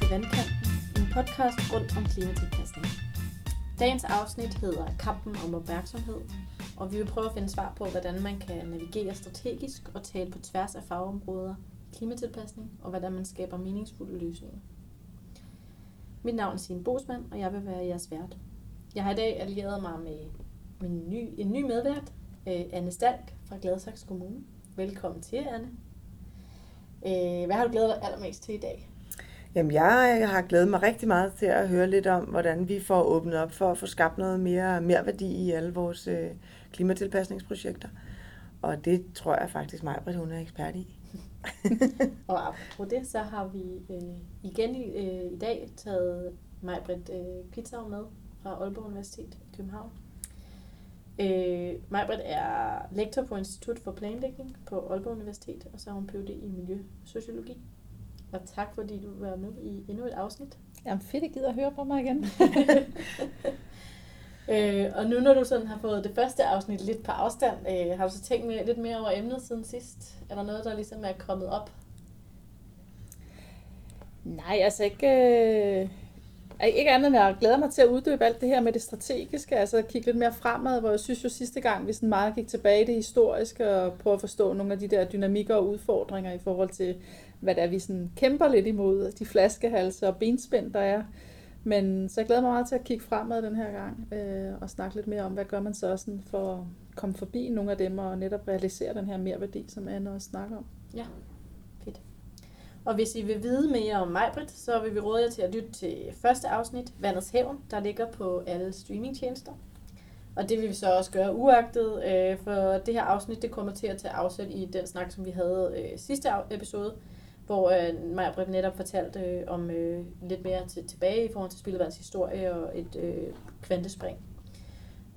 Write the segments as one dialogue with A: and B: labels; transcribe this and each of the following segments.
A: Til Vandkanten, en podcast rundt om klimatilpasning. Dagens afsnit hedder Kampen om opmærksomhed, og vi vil prøve at finde svar på, hvordan man kan navigere strategisk og tale på tværs af fagområder i klimatilpasning, og hvordan man skaber meningsfulde løsninger. Mit navn er Signe Bosman, og jeg vil være jeres vært. Jeg har i dag allieret mig med min ny, en ny medvært, øh, Anne Stalk fra Gladsaxe Kommune. Velkommen til, Anne. Øh, hvad har du glædet dig allermest til i dag?
B: Jamen, jeg har glædet mig rigtig meget til at høre lidt om, hvordan vi får åbnet op for at få skabt noget mere, mere værdi i alle vores øh, klimatilpasningsprojekter. Og det tror jeg faktisk mig, Britt, hun er ekspert i.
A: og apropos det, så har vi øh, igen i, øh, i dag taget Majbrit øh, Pitzau med fra Aalborg Universitet i København. Øh, Majbrit er lektor på Institut for Planlægning på Aalborg Universitet, og så har hun Ph.D. i Miljøsociologi. Og tak fordi du var med i endnu et afsnit.
C: Jamen fedt, at gider at høre på mig igen.
A: øh, og nu når du sådan har fået det første afsnit lidt på afstand, øh, har du så tænkt mere, lidt mere over emnet siden sidst? Er der noget, der ligesom er kommet op?
C: Nej, altså ikke... Øh ikke andet end at glæde mig til at uddybe alt det her med det strategiske, altså at kigge lidt mere fremad, hvor jeg synes jo sidste gang, vi sådan meget gik tilbage i det historiske og prøve at forstå nogle af de der dynamikker og udfordringer i forhold til, hvad det er, vi sådan kæmper lidt imod, de flaskehalse og benspænd, der er. Men så jeg glæder mig meget til at kigge fremad den her gang øh, og snakke lidt mere om, hvad gør man så sådan for at komme forbi nogle af dem og netop realisere den her mere værdi, som Anne også snakker om.
A: Ja, fedt. og hvis I vil vide mere om Majbrit, så vil vi råde jer til at lytte til første afsnit, Vandets Hævn, der ligger på alle streamingtjenester. Og det vil vi så også gøre uagtet, øh, for det her afsnit det kommer til at tage afsæt i den snak, som vi havde øh, sidste episode, hvor øh, Majbrit netop fortalte øh, om øh, lidt mere til, tilbage i forhold til spildevands historie og et øh, kvantespring,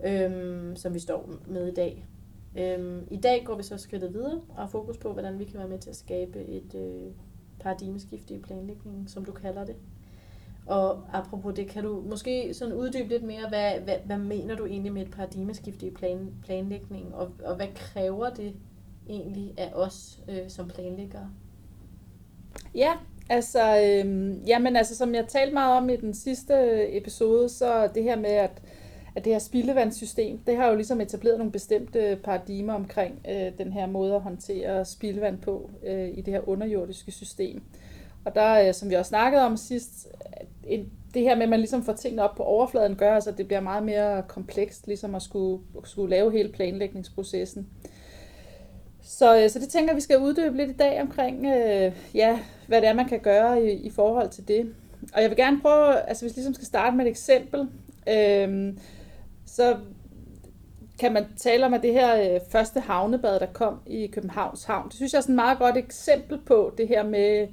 A: øh, som vi står med i dag. Øh, I dag går vi så skridtet videre og har fokus på, hvordan vi kan være med til at skabe et øh, paradigmeskifte i planlægningen, som du kalder det. Og apropos det, kan du måske sådan uddybe lidt mere, hvad, hvad, hvad mener du egentlig med et paradigmeskifte i plan, planlægningen, og, og hvad kræver det egentlig af os øh, som planlæggere?
C: Ja, altså, øh, jamen, altså, som jeg talte meget om i den sidste episode, så det her med, at at det her spildevandssystem, det har jo ligesom etableret nogle bestemte paradigmer omkring øh, den her måde at håndtere spildevand på øh, i det her underjordiske system. Og der, øh, som vi også snakkede om sidst, en, det her med, at man ligesom får tingene op på overfladen, gør altså, at det bliver meget mere komplekst, ligesom at skulle, skulle lave hele planlægningsprocessen. Så, øh, så det tænker jeg, vi skal uddybe lidt i dag omkring, øh, ja, hvad det er, man kan gøre i, i forhold til det. Og jeg vil gerne prøve, altså hvis vi ligesom skal starte med et eksempel, øh, så kan man tale om, at det her øh, første havnebad, der kom i Københavns Havn, det synes jeg er sådan et meget godt eksempel på det her med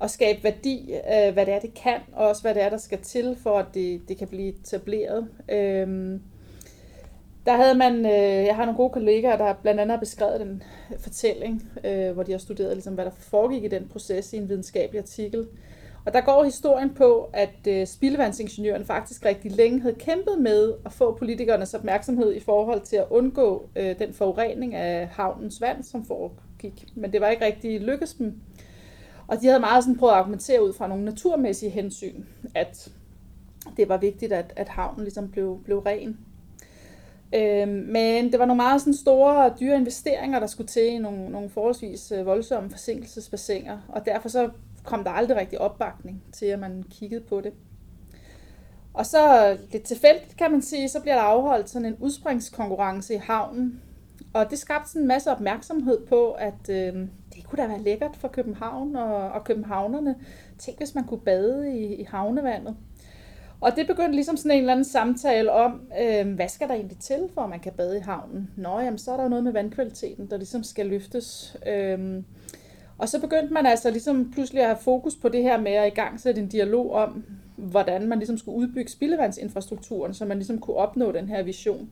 C: at skabe værdi, øh, hvad det er, det kan, og også hvad det er, der skal til, for at det, det kan blive etableret. Øh, der havde man, øh, jeg har nogle gode kollegaer, der blandt andet har beskrevet den fortælling, øh, hvor de har studeret, ligesom, hvad der foregik i den proces i en videnskabelig artikel. Og der går historien på, at øh, spildevandsingeniøren faktisk rigtig længe havde kæmpet med at få politikernes opmærksomhed i forhold til at undgå øh, den forurening af havnens vand, som foregik. Men det var ikke rigtig lykkes dem. Og de havde meget sådan prøvet at argumentere ud fra nogle naturmæssige hensyn, at det var vigtigt, at, at havnen ligesom blev, blev ren. Øh, men det var nogle meget sådan store og dyre investeringer, der skulle til i nogle, nogle forholdsvis øh, voldsomme forsinkelsesbassiner, og derfor så kom der aldrig rigtig opbakning til, at man kiggede på det. Og så lidt tilfældigt, kan man sige, så bliver der afholdt sådan en udspringskonkurrence i havnen. Og det skabte sådan en masse opmærksomhed på, at øh, det kunne da være lækkert for København og, og københavnerne. Tænk, hvis man kunne bade i, i havnevandet. Og det begyndte ligesom sådan en eller anden samtale om, øh, hvad skal der egentlig til, for at man kan bade i havnen? Nå, jamen, så er der jo noget med vandkvaliteten, der ligesom skal løftes. Øh, og så begyndte man altså ligesom pludselig at have fokus på det her med at i gang sætte en dialog om, hvordan man ligesom skulle udbygge spildevandsinfrastrukturen, så man ligesom kunne opnå den her vision.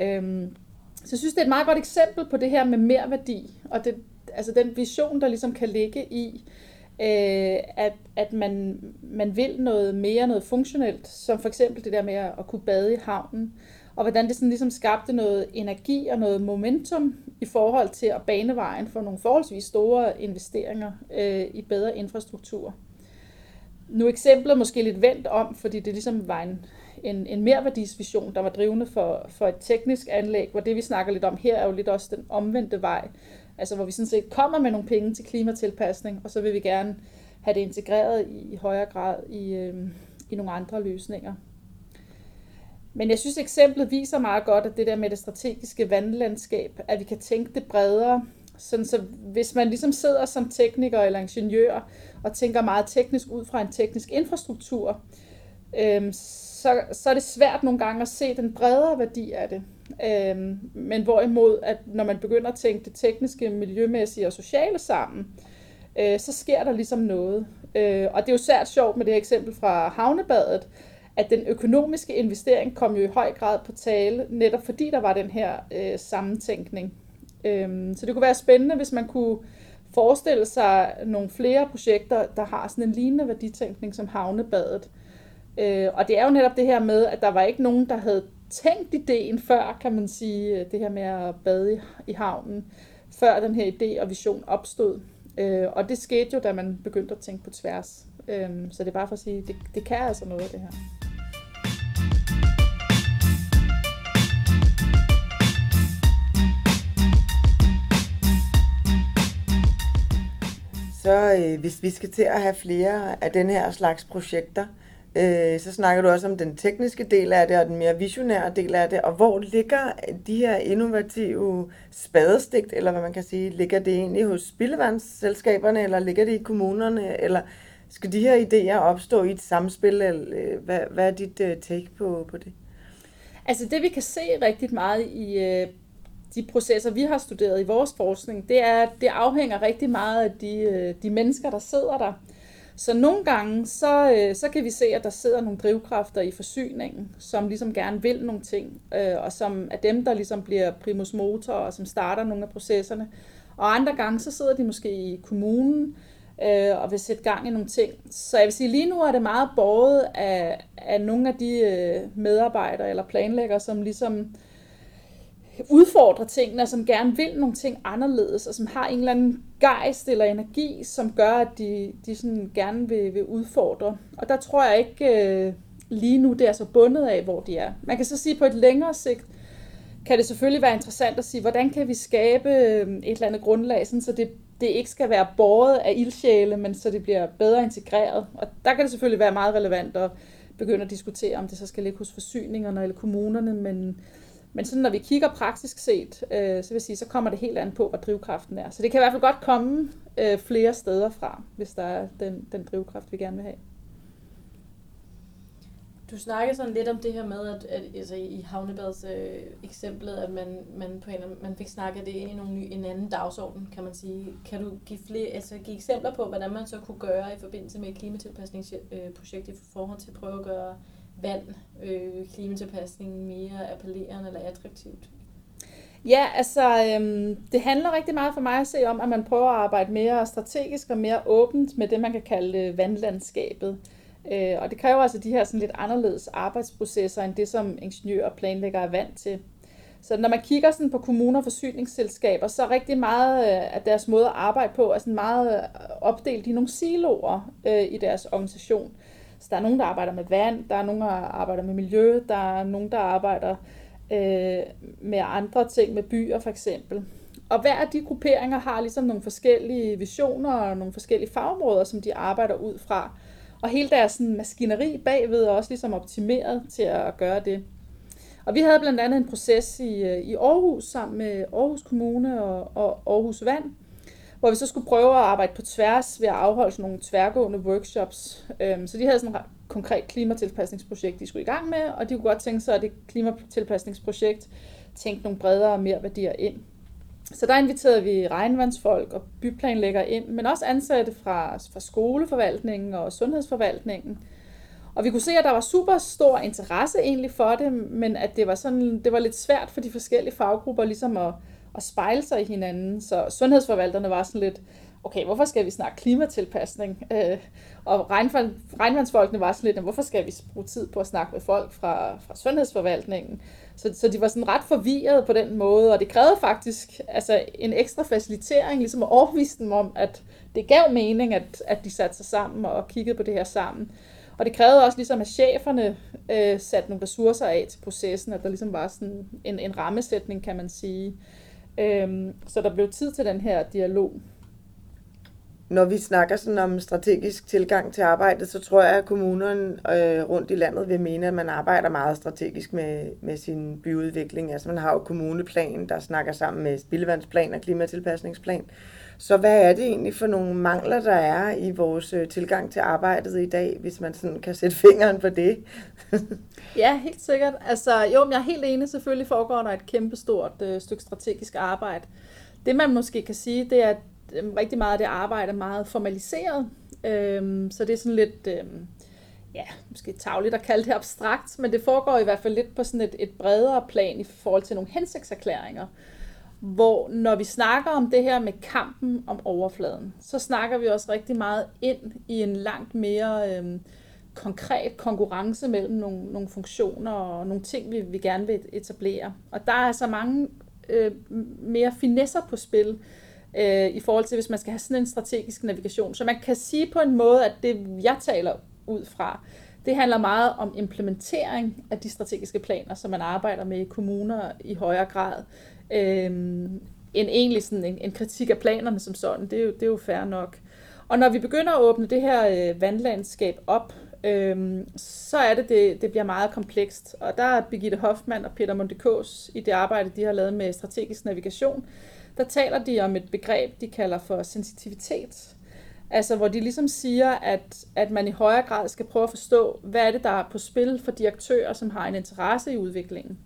C: Øhm, så jeg synes, det er et meget godt eksempel på det her med mere værdi, og det, altså den vision, der ligesom kan ligge i, øh, at, at man, man vil noget mere, noget funktionelt, som for eksempel det der med at kunne bade i havnen, og hvordan det sådan ligesom skabte noget energi og noget momentum i forhold til at bane vejen for nogle forholdsvis store investeringer øh, i bedre infrastruktur. nu er eksemplet måske lidt vendt om, fordi det ligesom var en, en, en merværdisvision, der var drivende for, for et teknisk anlæg, hvor det vi snakker lidt om her er jo lidt også den omvendte vej. Altså hvor vi sådan set kommer med nogle penge til klimatilpasning, og så vil vi gerne have det integreret i, i højere grad i, øh, i nogle andre løsninger. Men jeg synes, eksemplet viser meget godt, at det der med det strategiske vandlandskab, at vi kan tænke det bredere. Sådan så hvis man ligesom sidder som tekniker eller ingeniør og tænker meget teknisk ud fra en teknisk infrastruktur, øh, så, så er det svært nogle gange at se den bredere værdi af det. Øhm, men hvorimod, at når man begynder at tænke det tekniske, miljømæssige og sociale sammen, øh, så sker der ligesom noget. Øh, og det er jo særligt sjovt med det her eksempel fra havnebadet, at den økonomiske investering kom jo i høj grad på tale, netop fordi der var den her øh, sammentænkning. Øhm, så det kunne være spændende, hvis man kunne forestille sig nogle flere projekter, der har sådan en lignende værditænkning som havnebadet. Øh, og det er jo netop det her med, at der var ikke nogen, der havde tænkt ideen før, kan man sige, øh, det her med at bade i, havnen, før den her idé og vision opstod. Øh, og det skete jo, da man begyndte at tænke på tværs. Øh, så det er bare for at sige, det, det kan altså noget, det her.
B: Så øh, hvis vi skal til at have flere af den her slags projekter, øh, Øh, så snakker du også om den tekniske del af det, og den mere visionære del af det. Og hvor ligger de her innovative spadestik, eller hvad man kan sige, ligger det egentlig hos spildevandsselskaberne, eller ligger det i kommunerne, eller skal de her idéer opstå i et samspil, eller øh, hvad, hvad er dit øh, take på, på det?
C: Altså det vi kan se rigtig meget i øh, de processer, vi har studeret i vores forskning, det er, at det afhænger rigtig meget af de, øh, de mennesker, der sidder der. Så nogle gange, så, øh, så kan vi se, at der sidder nogle drivkræfter i forsyningen, som ligesom gerne vil nogle ting, øh, og som er dem, der ligesom bliver primus motor, og som starter nogle af processerne. Og andre gange, så sidder de måske i kommunen, øh, og vil sætte gang i nogle ting. Så jeg vil sige, lige nu er det meget båret af, af nogle af de øh, medarbejdere eller planlæggere, som ligesom udfordre tingene, som gerne vil nogle ting anderledes, og som har en eller anden gejst eller energi, som gør, at de, de sådan gerne vil, vil udfordre. Og der tror jeg ikke øh, lige nu, det er så bundet af, hvor de er. Man kan så sige, på et længere sigt, kan det selvfølgelig være interessant at sige, hvordan kan vi skabe øh, et eller andet grundlag, sådan, så det, det ikke skal være båret af ildsjæle, men så det bliver bedre integreret. Og der kan det selvfølgelig være meget relevant at begynde at diskutere, om det så skal ligge hos forsyningerne eller kommunerne, men men sådan, når vi kigger praktisk set, øh, så vil sige, så kommer det helt an på, hvad drivkraften er. Så det kan i hvert fald godt komme øh, flere steder fra, hvis der er den, den drivkraft, vi gerne vil have.
A: Du snakker sådan lidt om det her med, at, at altså i Havnebads øh, eksemplet, at man, man, på en, man fik snakket det ind i nogle ny, en anden dagsorden, kan man sige. Kan du give, flere, altså give eksempler på, hvordan man så kunne gøre i forbindelse med et klimatilpasningsprojekt øh, i forhold til at prøve at gøre vand, øh, klimatilpasning mere appellerende eller attraktivt?
C: Ja, altså øhm, det handler rigtig meget for mig at se om, at man prøver at arbejde mere strategisk og mere åbent med det, man kan kalde øh, vandlandskabet. Øh, og det kræver altså de her sådan lidt anderledes arbejdsprocesser, end det, som ingeniører og planlæggere er vant til. Så når man kigger sådan på kommuner og forsyningsselskaber, så er rigtig meget øh, af deres måde at arbejde på er sådan meget øh, opdelt i nogle siloer øh, i deres organisation. Så der er nogen, der arbejder med vand, der er nogen, der arbejder med miljø, der er nogen, der arbejder øh, med andre ting, med byer for eksempel. Og hver af de grupperinger har ligesom nogle forskellige visioner og nogle forskellige fagområder, som de arbejder ud fra. Og hele deres sådan, maskineri bagved er også ligesom optimeret til at gøre det. Og vi havde blandt andet en proces i, øh, i Aarhus sammen med Aarhus Kommune og, og Aarhus Vand, hvor vi så skulle prøve at arbejde på tværs ved at afholde sådan nogle tværgående workshops. Øhm, så de havde sådan et konkret klimatilpasningsprojekt, de skulle i gang med, og de kunne godt tænke sig, at det klimatilpasningsprojekt tænkte nogle bredere og mere værdier ind. Så der inviterede vi regnvandsfolk og byplanlæggere ind, men også ansatte fra, fra skoleforvaltningen og sundhedsforvaltningen. Og vi kunne se, at der var super stor interesse egentlig for det, men at det var, sådan, det var lidt svært for de forskellige faggrupper ligesom at, at spejle sig i hinanden. Så sundhedsforvalterne var sådan lidt, okay, hvorfor skal vi snakke klimatilpasning? Øh, og regnvand, regnvandsfolkene var sådan lidt, hvorfor skal vi bruge tid på at snakke med folk fra, fra sundhedsforvaltningen? Så, så de var sådan ret forvirret på den måde, og det krævede faktisk altså, en ekstra facilitering, ligesom at overbevise dem om, at det gav mening, at, at de satte sig sammen og kiggede på det her sammen. Og det krævede også ligesom, at cheferne øh, satte nogle ressourcer af til processen, at der ligesom var sådan en, en rammesætning, kan man sige. Øhm, så der blev tid til den her dialog.
B: Når vi snakker sådan om strategisk tilgang til arbejdet, så tror jeg, at kommunerne øh, rundt i landet vil mene, at man arbejder meget strategisk med, med sin byudvikling. Altså man har jo kommuneplan, der snakker sammen med spildevandsplan og klimatilpasningsplan. Så hvad er det egentlig for nogle mangler, der er i vores øh, tilgang til arbejdet i dag, hvis man sådan kan sætte fingeren på det?
C: ja, helt sikkert. Altså, jo, men jeg er helt enig. Selvfølgelig foregår der et kæmpestort øh, stykke strategisk arbejde. Det man måske kan sige, det er, at øh, rigtig meget af det arbejde er meget formaliseret. Øhm, så det er sådan lidt, øhm, ja, måske tavligt at kalde det abstrakt, men det foregår i hvert fald lidt på sådan et, et bredere plan i forhold til nogle hensigtserklæringer hvor når vi snakker om det her med kampen om overfladen, så snakker vi også rigtig meget ind i en langt mere øh, konkret konkurrence mellem nogle, nogle funktioner og nogle ting, vi, vi gerne vil etablere. Og der er så mange øh, mere finesser på spil øh, i forhold til, hvis man skal have sådan en strategisk navigation. Så man kan sige på en måde, at det jeg taler ud fra, det handler meget om implementering af de strategiske planer, som man arbejder med i kommuner i højere grad, øh, end egentlig sådan en, en kritik af planerne som sådan. Det er, jo, det er jo fair nok. Og når vi begynder at åbne det her øh, vandlandskab op, øhm, så er det, det, det bliver meget komplekst. Og der er Birgitte Hoffmann og Peter Montekås i det arbejde, de har lavet med strategisk navigation, der taler de om et begreb, de kalder for sensitivitet. Altså hvor de ligesom siger, at, at man i højere grad skal prøve at forstå, hvad er det, der er på spil for de aktører, som har en interesse i udviklingen.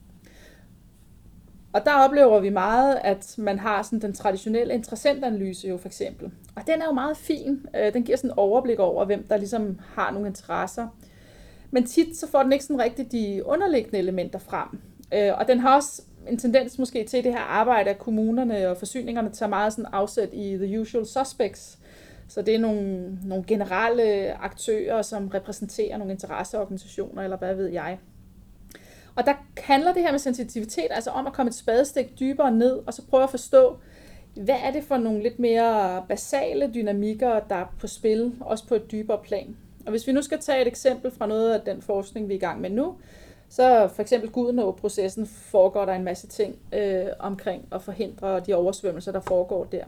C: Og der oplever vi meget, at man har sådan den traditionelle interessentanalyse jo for eksempel. Og den er jo meget fin. Øh, den giver sådan et overblik over, hvem der ligesom har nogle interesser. Men tit så får den ikke sådan rigtig de underliggende elementer frem. Øh, og den har også en tendens måske til det her arbejde, at kommunerne og forsyningerne tager meget sådan afsæt i the usual suspects. Så det er nogle, nogle generelle aktører, som repræsenterer nogle interesseorganisationer, eller hvad ved jeg. Og der handler det her med sensitivitet altså om at komme et spadestik dybere ned, og så prøve at forstå, hvad er det for nogle lidt mere basale dynamikker, der er på spil, også på et dybere plan. Og hvis vi nu skal tage et eksempel fra noget af den forskning, vi er i gang med nu, så for eksempel Gudenå-processen foregår der en masse ting øh, omkring at forhindre de oversvømmelser, der foregår der.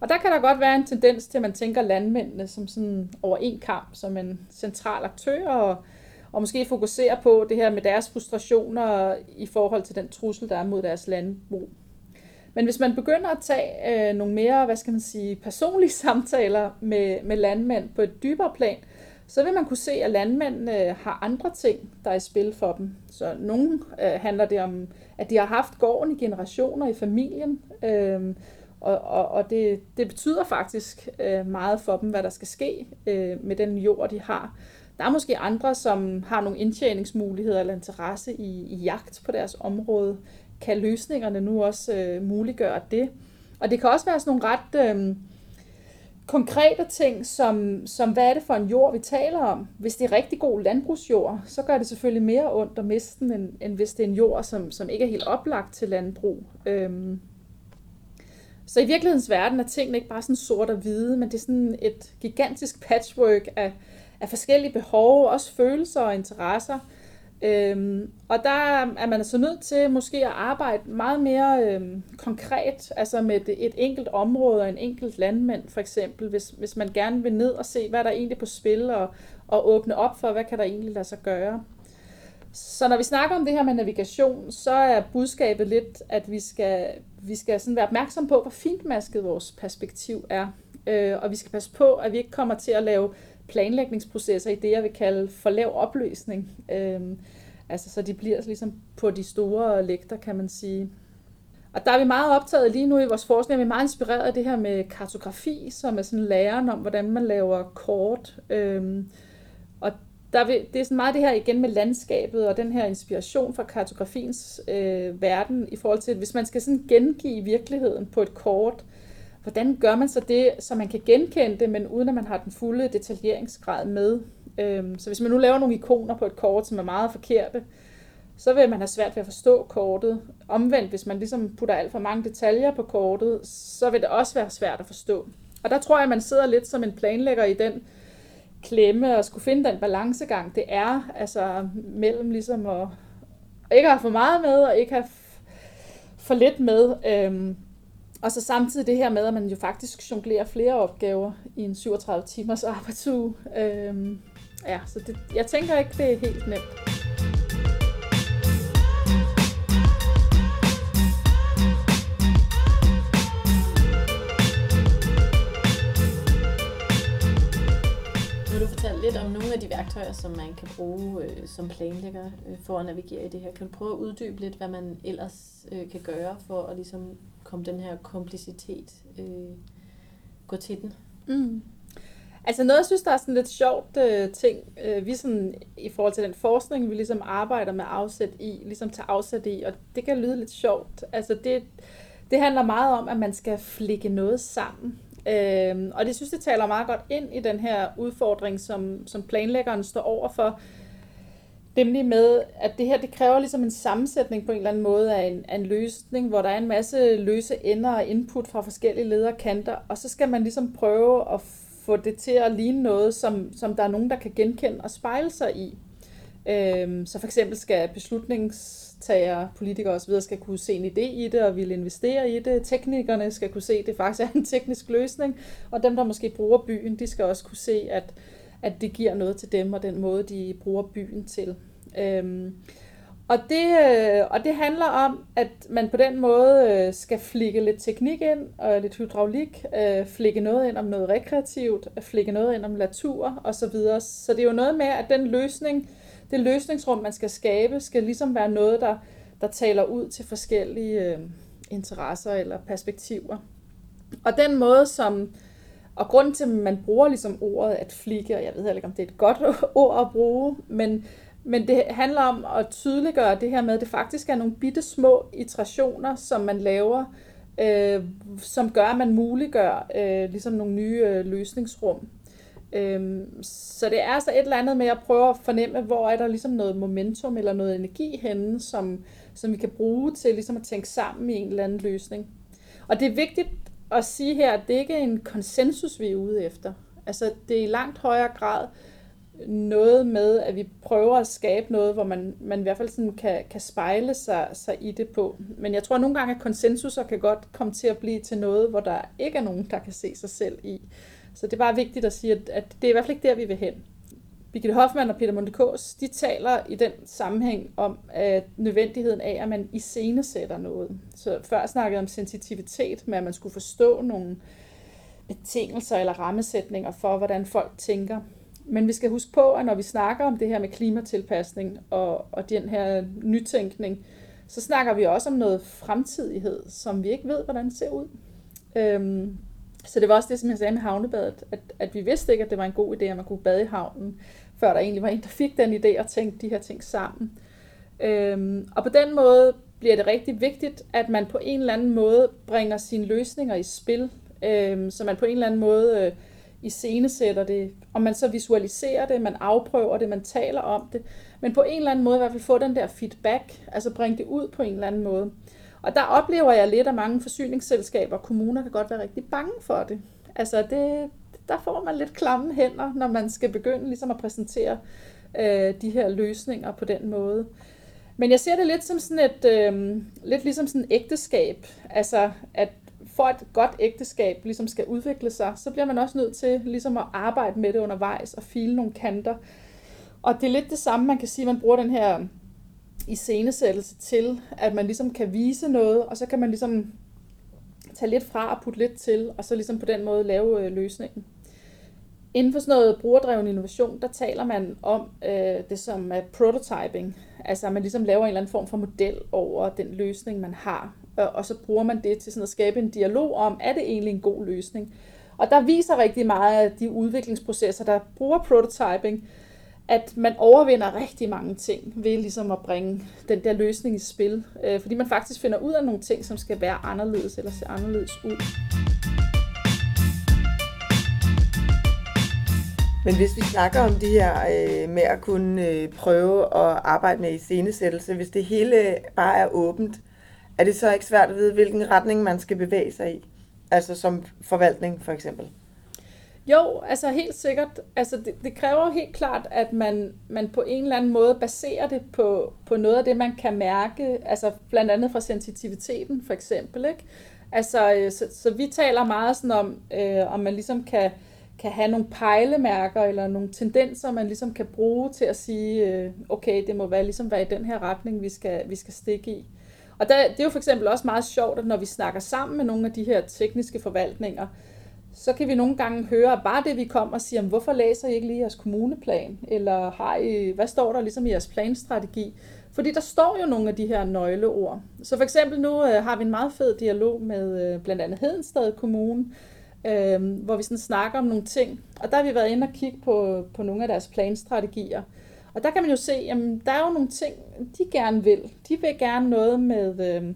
C: Og der kan der godt være en tendens til, at man tænker landmændene som sådan over en kamp, som en central aktør, og og måske fokusere på det her med deres frustrationer i forhold til den trussel, der er mod deres landbrug. Men hvis man begynder at tage øh, nogle mere, hvad skal man sige, personlige samtaler med, med landmænd på et dybere plan, så vil man kunne se, at landmændene har andre ting, der er i spil for dem. Så nogle øh, handler det om, at de har haft gården i generationer i familien, øh, og, og, og det, det betyder faktisk øh, meget for dem, hvad der skal ske øh, med den jord, de har. Der er måske andre, som har nogle indtjeningsmuligheder eller interesse i, i jagt på deres område. Kan løsningerne nu også øh, muliggøre det? Og det kan også være sådan nogle ret øh, konkrete ting, som, som hvad er det for en jord, vi taler om? Hvis det er rigtig god landbrugsjord, så gør det selvfølgelig mere ondt at miste den, end, end hvis det er en jord, som, som ikke er helt oplagt til landbrug. Øh, så i virkelighedens verden er tingene ikke bare sådan sort og hvide, men det er sådan et gigantisk patchwork af, af forskellige behov, også følelser og interesser. Øhm, og der er man altså nødt til måske at arbejde meget mere øhm, konkret, altså med et, et enkelt område og en enkelt landmand for eksempel, hvis, hvis man gerne vil ned og se, hvad der er egentlig på spil, og, og åbne op for, hvad kan der egentlig lade sig gøre. Så når vi snakker om det her med navigation, så er budskabet lidt, at vi skal, vi skal sådan være opmærksom på, hvor fintmasket vores perspektiv er. Øh, og vi skal passe på, at vi ikke kommer til at lave planlægningsprocesser i det, jeg vil kalde for lav opløsning. Øhm, altså, så de bliver ligesom på de store lægter, kan man sige. Og der er vi meget optaget lige nu i vores forskning, vi er meget inspireret af det her med kartografi, som er sådan læren om, hvordan man laver kort. Øhm, og der vil, det er sådan meget det her igen med landskabet og den her inspiration fra kartografiens øh, verden i forhold til, at hvis man skal sådan gengive virkeligheden på et kort, Hvordan gør man så det, så man kan genkende det, men uden at man har den fulde detaljeringsgrad med? Øhm, så hvis man nu laver nogle ikoner på et kort, som er meget forkerte, så vil man have svært ved at forstå kortet. Omvendt, hvis man ligesom putter alt for mange detaljer på kortet, så vil det også være svært at forstå. Og der tror jeg, man sidder lidt som en planlægger i den klemme og skulle finde den balancegang, det er, altså mellem ligesom at ikke have for meget med, og ikke have for lidt med. Øhm, og så samtidig det her med, at man jo faktisk jonglerer flere opgaver i en 37 timers arbejdsuge. Øhm, ja, så det, jeg tænker ikke, det er helt nemt.
A: lidt om nogle af de værktøjer, som man kan bruge øh, som planlægger øh, for at navigere i det her. Kan du prøve at uddybe lidt, hvad man ellers øh, kan gøre for at ligesom komme den her komplicitet øh, gå til den?
C: Mm. Altså noget, jeg synes, der er sådan lidt sjovt øh, ting, øh, vi sådan, i forhold til den forskning, vi ligesom arbejder med afsæt i, ligesom tager afsæt i, og det kan lyde lidt sjovt. Altså det, det handler meget om, at man skal flikke noget sammen. Øh, og det synes det taler meget godt ind i den her udfordring, som, som planlæggeren står overfor. Nemlig med, at det her det kræver ligesom en sammensætning på en eller anden måde af en, af en løsning, hvor der er en masse løse ender og input fra forskellige lederkanter, og så skal man ligesom prøve at få det til at ligne noget, som, som der er nogen, der kan genkende og spejle sig i. Øhm, så for eksempel skal beslutningstagere, politikere osv. skal kunne se en idé i det og ville investere i det. Teknikerne skal kunne se, at det faktisk er en teknisk løsning. Og dem, der måske bruger byen, de skal også kunne se, at, at det giver noget til dem og den måde, de bruger byen til. Øhm, og det, øh, og det handler om, at man på den måde øh, skal flikke lidt teknik ind, og lidt hydraulik, øh, flikke noget ind om noget rekreativt, øh, flikke noget ind om natur osv. Så, videre. så det er jo noget med, at den løsning, det løsningsrum, man skal skabe, skal ligesom være noget, der, der taler ud til forskellige øh, interesser eller perspektiver. Og den måde, som og grund til, at man bruger ligesom ordet at flikke, og jeg ved heller ikke, om det er et godt ord at bruge, men, men det handler om at tydeliggøre det her med, at det faktisk er nogle bitte små iterationer, som man laver, øh, som gør, at man muliggør øh, ligesom nogle nye øh, løsningsrum. Øh, så det er altså et eller andet med at prøve at fornemme, hvor er der ligesom noget momentum eller noget energi henne, som, som vi kan bruge til ligesom at tænke sammen i en eller anden løsning. Og det er vigtigt at sige her, at det ikke er en konsensus, vi er ude efter. Altså det er i langt højere grad noget med, at vi prøver at skabe noget, hvor man, man i hvert fald sådan kan, kan spejle sig, sig i det på. Men jeg tror at nogle gange, at konsensuser kan godt komme til at blive til noget, hvor der ikke er nogen, der kan se sig selv i. Så det er bare vigtigt at sige, at, det er i hvert fald ikke der, vi vil hen. Birgitte Hoffmann og Peter Montekås, de taler i den sammenhæng om at nødvendigheden af, at man iscenesætter noget. Så før snakkede om sensitivitet, med at man skulle forstå nogle betingelser eller rammesætninger for, hvordan folk tænker. Men vi skal huske på, at når vi snakker om det her med klimatilpasning og, og den her nytænkning, så snakker vi også om noget fremtidighed, som vi ikke ved, hvordan det ser ud. Øhm, så det var også det, som jeg sagde med havnebadet, at, at vi vidste ikke, at det var en god idé, at man kunne bade i havnen, før der egentlig var en, der fik den idé og tænkte de her ting sammen. Øhm, og på den måde bliver det rigtig vigtigt, at man på en eller anden måde bringer sine løsninger i spil, øhm, så man på en eller anden måde øh, i scenesætter det, og man så visualiserer det, man afprøver det, man taler om det, men på en eller anden måde i hvert fald få den der feedback, altså bringe det ud på en eller anden måde. Og der oplever jeg lidt, at mange forsyningsselskaber og kommuner kan godt være rigtig bange for det. Altså det, der får man lidt klamme hænder, når man skal begynde ligesom at præsentere øh, de her løsninger på den måde. Men jeg ser det lidt som sådan et, øh, lidt ligesom sådan et ægteskab. Altså at for et godt ægteskab ligesom skal udvikle sig, så bliver man også nødt til ligesom at arbejde med det undervejs og file nogle kanter. Og det er lidt det samme, man kan sige, man bruger den her iscenesættelse til, at man ligesom kan vise noget, og så kan man ligesom tage lidt fra og putte lidt til, og så ligesom på den måde lave øh, løsningen. Inden for sådan noget brugerdreven innovation, der taler man om øh, det som er prototyping. Altså at man ligesom laver en eller anden form for model over den løsning, man har. Øh, og, så bruger man det til sådan at skabe en dialog om, er det egentlig en god løsning? Og der viser rigtig meget af de udviklingsprocesser, der bruger prototyping, at man overvinder rigtig mange ting ved ligesom at bringe den der løsning i spil. Øh, fordi man faktisk finder ud af nogle ting, som skal være anderledes eller se anderledes ud.
B: Men hvis vi snakker om det her øh, med at kunne øh, prøve at arbejde med iscenesættelse, hvis det hele bare er åbent, er det så ikke svært at vide, hvilken retning man skal bevæge sig i? Altså som forvaltning for eksempel?
C: Jo, altså helt sikkert. Altså det, det kræver helt klart, at man, man på en eller anden måde baserer det på, på noget af det, man kan mærke, altså blandt andet fra sensitiviteten for eksempel. Ikke? Altså, øh, så, så vi taler meget sådan om, øh, om man ligesom kan, kan have nogle pejlemærker eller nogle tendenser, man ligesom kan bruge til at sige, øh, okay, det må være, ligesom være i den her retning, vi skal, vi skal stikke i. Og der, det er jo for eksempel også meget sjovt, at når vi snakker sammen med nogle af de her tekniske forvaltninger, så kan vi nogle gange høre bare det, vi kommer og siger, hvorfor læser I ikke lige jeres kommuneplan? Eller har I, hvad står der ligesom i jeres planstrategi? Fordi der står jo nogle af de her nøgleord. Så for eksempel nu øh, har vi en meget fed dialog med øh, blandt andet Hedensted Kommune, øh, hvor vi sådan snakker om nogle ting. Og der har vi været inde og kigge på, på nogle af deres planstrategier. Og der kan man jo se, at der er jo nogle ting, de gerne vil. De vil gerne noget med... Øh,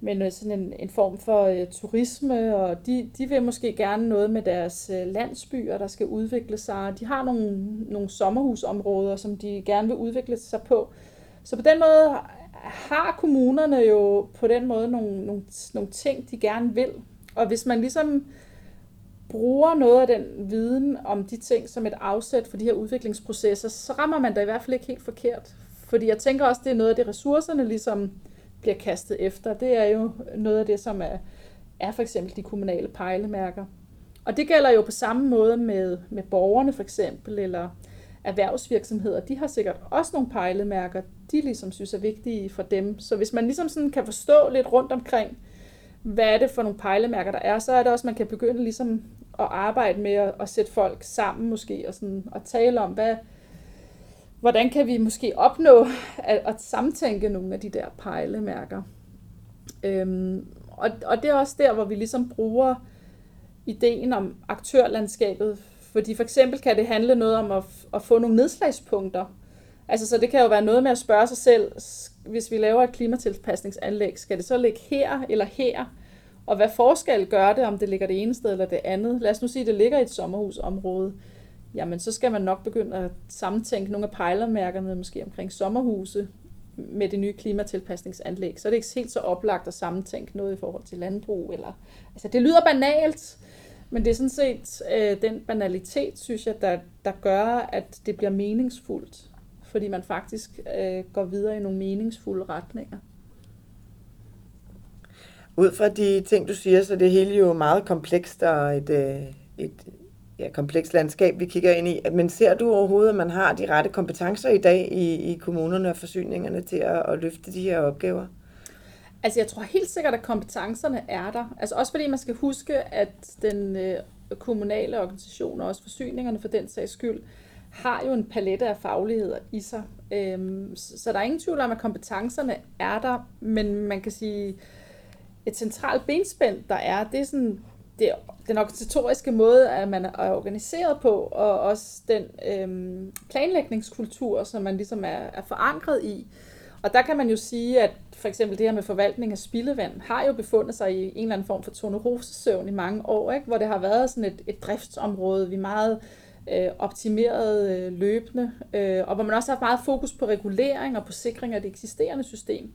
C: med sådan en, en form for øh, turisme, og de, de vil måske gerne noget med deres øh, landsbyer, der skal udvikle sig. De har nogle, nogle sommerhusområder, som de gerne vil udvikle sig på. Så på den måde har kommunerne jo på den måde nogle, nogle, nogle ting, de gerne vil. Og hvis man ligesom bruger noget af den viden om de ting som et afsæt for de her udviklingsprocesser, så rammer man da i hvert fald ikke helt forkert. Fordi jeg tænker også, det er noget af det ressourcerne ligesom bliver kastet efter. Det er jo noget af det, som er, er for eksempel de kommunale pejlemærker. Og det gælder jo på samme måde med, med borgerne for eksempel, eller erhvervsvirksomheder. De har sikkert også nogle pejlemærker, de ligesom synes er vigtige for dem. Så hvis man ligesom sådan kan forstå lidt rundt omkring, hvad er det for nogle pejlemærker, der er, så er det også, at man kan begynde ligesom at arbejde med at, at sætte folk sammen måske, og, sådan, og tale om, hvad, hvordan kan vi måske opnå at, at samtænke nogle af de der pejlemærker. Øhm, og, og det er også der, hvor vi ligesom bruger ideen om aktørlandskabet, fordi for eksempel kan det handle noget om at, at få nogle nedslagspunkter. Altså, så det kan jo være noget med at spørge sig selv, hvis vi laver et klimatilpasningsanlæg, skal det så ligge her eller her? Og hvad forskel gør det, om det ligger det ene sted eller det andet? Lad os nu sige, at det ligger i et sommerhusområde jamen så skal man nok begynde at samtænke nogle af pejlermærkerne måske omkring sommerhuse med det nye klimatilpasningsanlæg. Så er det ikke helt så oplagt at samtænke noget i forhold til landbrug. Eller, altså det lyder banalt, men det er sådan set øh, den banalitet, synes jeg, der, der gør, at det bliver meningsfuldt. Fordi man faktisk øh, går videre i nogle meningsfulde retninger.
B: Ud fra de ting, du siger, så det hele jo meget komplekst og et, øh, et, ja, komplekst landskab, vi kigger ind i. Men ser du overhovedet, at man har de rette kompetencer i dag i, i kommunerne og forsyningerne til at, at løfte de her opgaver?
C: Altså jeg tror helt sikkert, at kompetencerne er der. Altså også fordi man skal huske, at den øh, kommunale organisation og også forsyningerne for den sags skyld, har jo en palette af fagligheder i sig. Øhm, så der er ingen tvivl om, at kompetencerne er der, men man kan sige, et centralt benspænd, der er, det er sådan det, den organisatoriske måde, at man er organiseret på, og også den øhm, planlægningskultur, som man ligesom er, er forankret i. Og der kan man jo sige, at for eksempel det her med forvaltning af spildevand, har jo befundet sig i en eller anden form for tonerosesøvn i mange år, ikke? hvor det har været sådan et, et driftsområde, vi meget øh, optimeret øh, løbende, øh, og hvor man også har haft meget fokus på regulering og på sikring af det eksisterende system.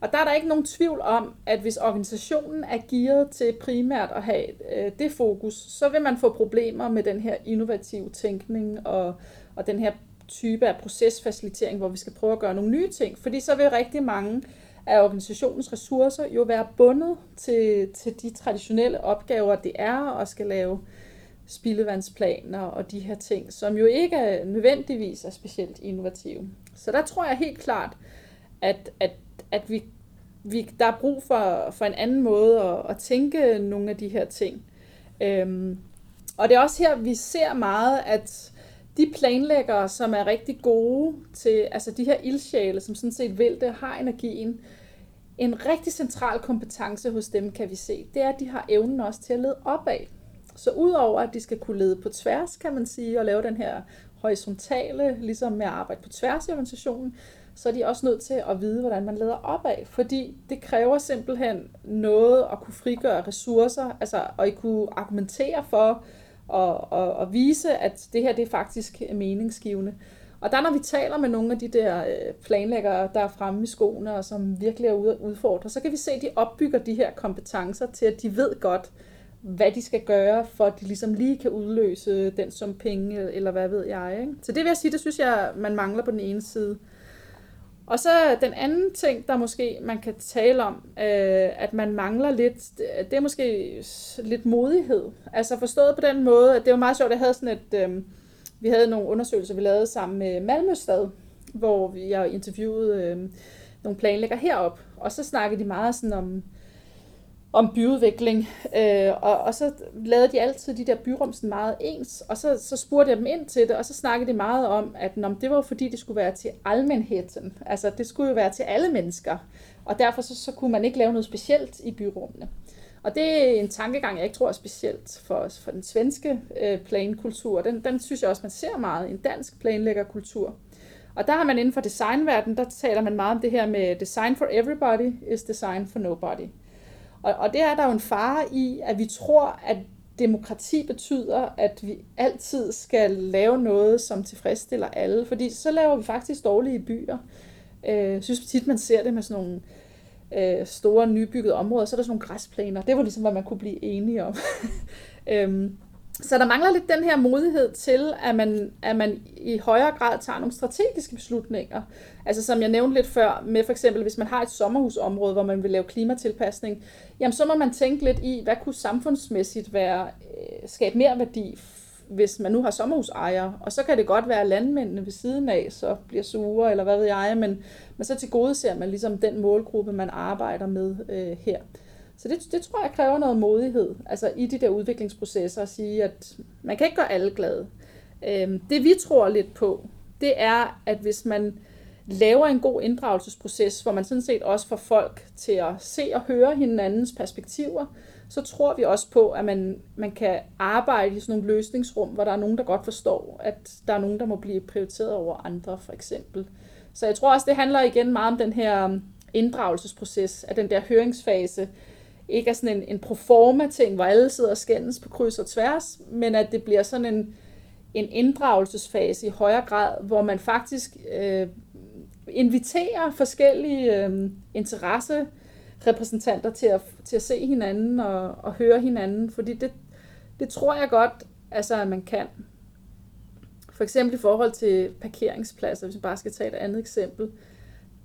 C: Og der er der ikke nogen tvivl om, at hvis organisationen er gearet til primært at have øh, det fokus, så vil man få problemer med den her innovative tænkning og, og den her type af procesfacilitering, hvor vi skal prøve at gøre nogle nye ting. Fordi så vil rigtig mange af organisationens ressourcer jo være bundet til, til de traditionelle opgaver, det er at skal lave spildevandsplaner og de her ting, som jo ikke er nødvendigvis er specielt innovative. Så der tror jeg helt klart, at, at at vi, vi, der er brug for, for en anden måde at, at tænke nogle af de her ting. Øhm, og det er også her, vi ser meget, at de planlæggere, som er rigtig gode til, altså de her ildsjæle, som sådan set vil det, har energien, en rigtig central kompetence hos dem, kan vi se, det er, at de har evnen også til at lede opad. Så udover at de skal kunne lede på tværs, kan man sige, og lave den her horisontale, ligesom med at arbejde på tværs i organisationen, så er de også nødt til at vide, hvordan man leder opad, fordi det kræver simpelthen noget at kunne frigøre ressourcer, altså at I kunne argumentere for og, og, og vise, at det her det er faktisk meningsgivende. Og der når vi taler med nogle af de der øh, planlæggere, der er fremme i skoene, og som virkelig er ude at udfordre, så kan vi se, at de opbygger de her kompetencer til, at de ved godt, hvad de skal gøre, for at de ligesom lige kan udløse den som penge, eller hvad ved jeg. Ikke? Så det vil jeg sige, det synes jeg, man mangler på den ene side. Og så den anden ting, der måske man kan tale om, øh, at man mangler lidt, det er måske lidt modighed. Altså forstået på den måde, at det var meget sjovt, jeg havde sådan et, øh, vi havde nogle undersøgelser, vi lavede sammen med Malmø Stad, hvor jeg interviewede øh, nogle planlægger herop, og så snakkede de meget sådan om, om byudvikling, øh, og, og så lavede de altid de der byrum sådan meget ens, og så, så spurgte jeg dem ind til det, og så snakkede de meget om, at når det var fordi, det skulle være til almenheden, altså det skulle jo være til alle mennesker, og derfor så, så kunne man ikke lave noget specielt i byrummene. Og det er en tankegang, jeg ikke tror er specielt for, for den svenske øh, plankultur. Den, den synes jeg også, man ser meget, en dansk planlæggerkultur. Og der har man inden for designverdenen, der taler man meget om det her med design for everybody is design for nobody. Og, og det er der jo en fare i, at vi tror, at demokrati betyder, at vi altid skal lave noget, som tilfredsstiller alle, fordi så laver vi faktisk dårlige byer. Øh, jeg synes tit, man ser det med sådan nogle øh, store nybyggede områder, så er der sådan nogle græsplæner. Det var ligesom, hvad man kunne blive enige om. øhm, så der mangler lidt den her modighed til, at man, at man i højere grad tager nogle strategiske beslutninger. Altså som jeg nævnte lidt før, med for eksempel, hvis man har et sommerhusområde, hvor man vil lave klimatilpasning, jamen så må man tænke lidt i, hvad kunne samfundsmæssigt være, øh, skabe mere værdi, hvis man nu har sommerhusejere. Og så kan det godt være, at landmændene ved siden af så bliver sure, eller hvad ved jeg, men, men så til gode ser man ligesom den målgruppe, man arbejder med øh, her. Så det, det tror jeg kræver noget modighed, altså i de der udviklingsprocesser, at sige, at man kan ikke gøre alle glade. Øhm, det vi tror lidt på, det er, at hvis man laver en god inddragelsesproces, hvor man sådan set også får folk til at se og høre hinandens perspektiver, så tror vi også på, at man, man kan arbejde i sådan nogle løsningsrum, hvor der er nogen, der godt forstår, at der er nogen, der må blive prioriteret over andre, for eksempel. Så jeg tror også, det handler igen meget om den her inddragelsesproces, af den der høringsfase, ikke er sådan en, en proforma-ting, hvor alle sidder og skændes på kryds og tværs, men at det bliver sådan en, en inddragelsesfase i højere grad, hvor man faktisk øh, inviterer forskellige øh, interesserepræsentanter til at, til at se hinanden og, og høre hinanden, fordi det, det tror jeg godt, altså, at man kan. For eksempel i forhold til parkeringspladser, hvis vi bare skal tage et andet eksempel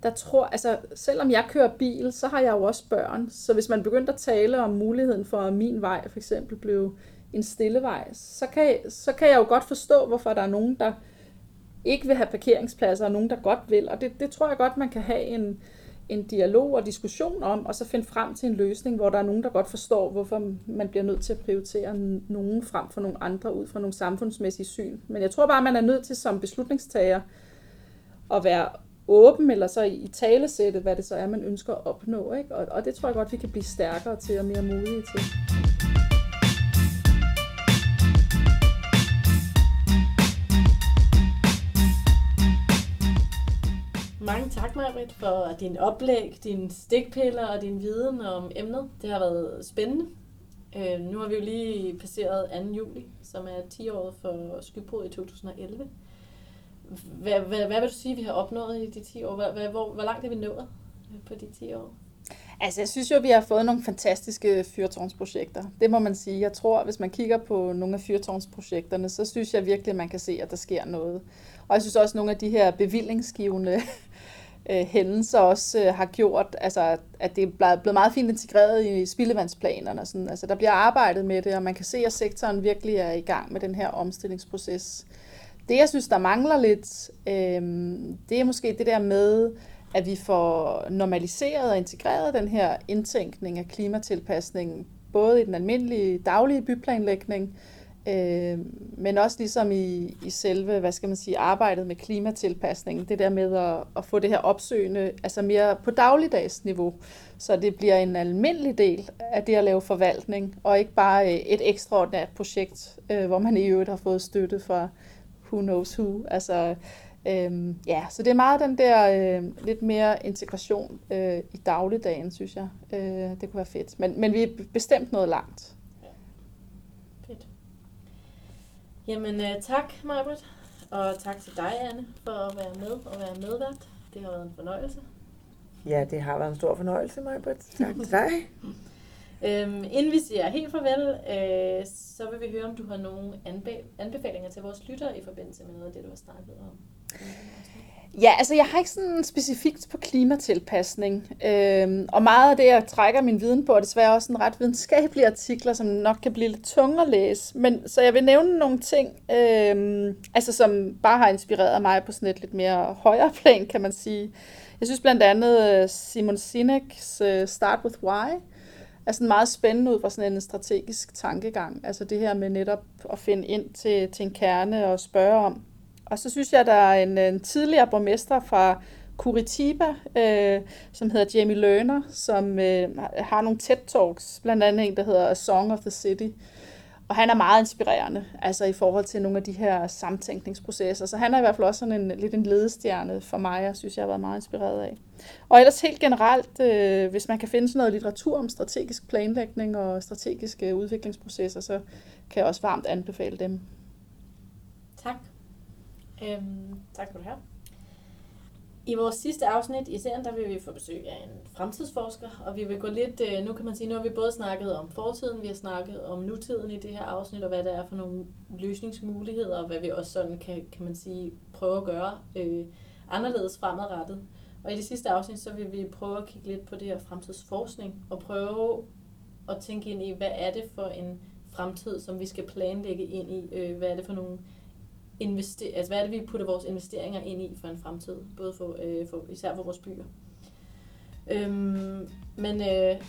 C: der tror, altså selvom jeg kører bil, så har jeg jo også børn. Så hvis man begyndte at tale om muligheden for, at min vej for eksempel blev en stille vej, så kan, så kan jeg jo godt forstå, hvorfor der er nogen, der ikke vil have parkeringspladser, og nogen, der godt vil. Og det, det tror jeg godt, man kan have en, en dialog og diskussion om, og så finde frem til en løsning, hvor der er nogen, der godt forstår, hvorfor man bliver nødt til at prioritere nogen frem for nogle andre ud fra nogle samfundsmæssige syn. Men jeg tror bare, man er nødt til som beslutningstager at være åben, eller så i talesætte, hvad det så er, man ønsker at opnå. Ikke? Og, og det tror jeg godt, vi kan blive stærkere til og mere modige til.
A: Mange tak, Marit, for din oplæg, din stikpiller og din viden om emnet. Det har været spændende. Øh, nu har vi jo lige passeret 2. juli, som er 10 år for skybrud i 2011. Hvad, hvad, hvad vil du sige, vi har opnået i de 10 år? Hvad, hvad, hvor, hvor langt er vi nået på de 10 år?
C: Altså, jeg synes jo, vi har fået nogle fantastiske fyrtårnsprojekter. Det må man sige. Jeg tror, hvis man kigger på nogle af fyrtårnsprojekterne, så synes jeg virkelig, at man kan se, at der sker noget. Og jeg synes også, at nogle af de her bevillingsgivende øh, hændelser også øh, har gjort, altså, at det er blevet meget fint integreret i spildevandsplanerne. Og sådan. Altså, der bliver arbejdet med det, og man kan se, at sektoren virkelig er i gang med den her omstillingsproces. Det, jeg synes, der mangler lidt, øh, det er måske det der med, at vi får normaliseret og integreret den her indtænkning af klimatilpasning, både i den almindelige daglige byplanlægning, øh, men også ligesom i, i selve, hvad skal man sige, arbejdet med klimatilpasning, det der med at, at få det her opsøgende, altså mere på dagligdagsniveau, så det bliver en almindelig del af det at lave forvaltning, og ikke bare øh, et ekstraordinært projekt, øh, hvor man i øvrigt har fået støtte fra, who knows who. Altså, øhm, ja, så det er meget den der øh, lidt mere integration øh, i dagligdagen, synes jeg. Øh, det kunne være fedt. Men, men vi er bestemt noget langt.
A: Ja. Fedt. Jamen, øh, tak, Marbet. Og tak til dig, Anne, for at være med og være medvært. Det har været en fornøjelse.
B: Ja, det har været en stor fornøjelse, Majbert. Tak til dig.
A: Øhm, inden vi siger helt farvel, øh, så vil vi høre, om du har nogle anbe- anbefalinger til vores lyttere i forbindelse med noget af det, du har snakket om.
C: Ja, altså jeg har ikke sådan specifikt på klimatilpasning. Øhm, og meget af det, jeg trækker min viden på, er desværre også en ret videnskabelige artikler, som nok kan blive lidt tunge at læse. Men, så jeg vil nævne nogle ting, øhm, altså som bare har inspireret mig på sådan et lidt mere højere plan, kan man sige. Jeg synes blandt andet øh, Simon Sinek's øh, Start With Why er sådan meget spændende ud fra sådan en strategisk tankegang. Altså det her med netop at finde ind til, til en kerne og spørge om, og så synes jeg, der er en, en tidligere borgmester fra Curitiba, øh, som hedder Jamie Lerner, som øh, har nogle TED-talks, blandt andet en, der hedder A Song of the City. Og han er meget inspirerende, altså i forhold til nogle af de her samtænkningsprocesser. Så han er i hvert fald også sådan en, lidt en ledestjerne for mig, jeg synes, jeg har været meget inspireret af. Og ellers helt generelt, øh, hvis man kan finde sådan noget litteratur om strategisk planlægning og strategiske udviklingsprocesser, så kan jeg også varmt anbefale dem.
A: Tak. Øhm, tak for det her. I vores sidste afsnit i serien, der vil vi få besøg af en fremtidsforsker, og vi vil gå lidt, øh, nu kan man sige, nu har vi både snakket om fortiden, vi har snakket om nutiden i det her afsnit, og hvad der er for nogle løsningsmuligheder, og hvad vi også sådan kan, kan man sige, prøve at gøre øh, anderledes fremadrettet. Og i det sidste afsnit, så vil vi prøve at kigge lidt på det her fremtidsforskning, og prøve at tænke ind i, hvad er det for en fremtid, som vi skal planlægge ind i, øh, hvad er det for nogle investe, altså hvad er det, vi putter vores investeringer ind i for en fremtid, både for, øh, for især for vores byer. Øhm, men øh,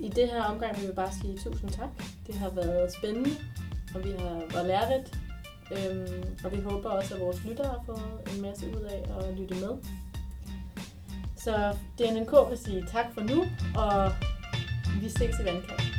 A: i det her omgang vil vi bare sige tusind tak. Det har været spændende, og vi har været lærerigt. Øhm, og vi håber også, at vores lyttere har fået en masse ud af at lytte med. Så DNNK vil sige tak for nu, og vi ses i vandkanten.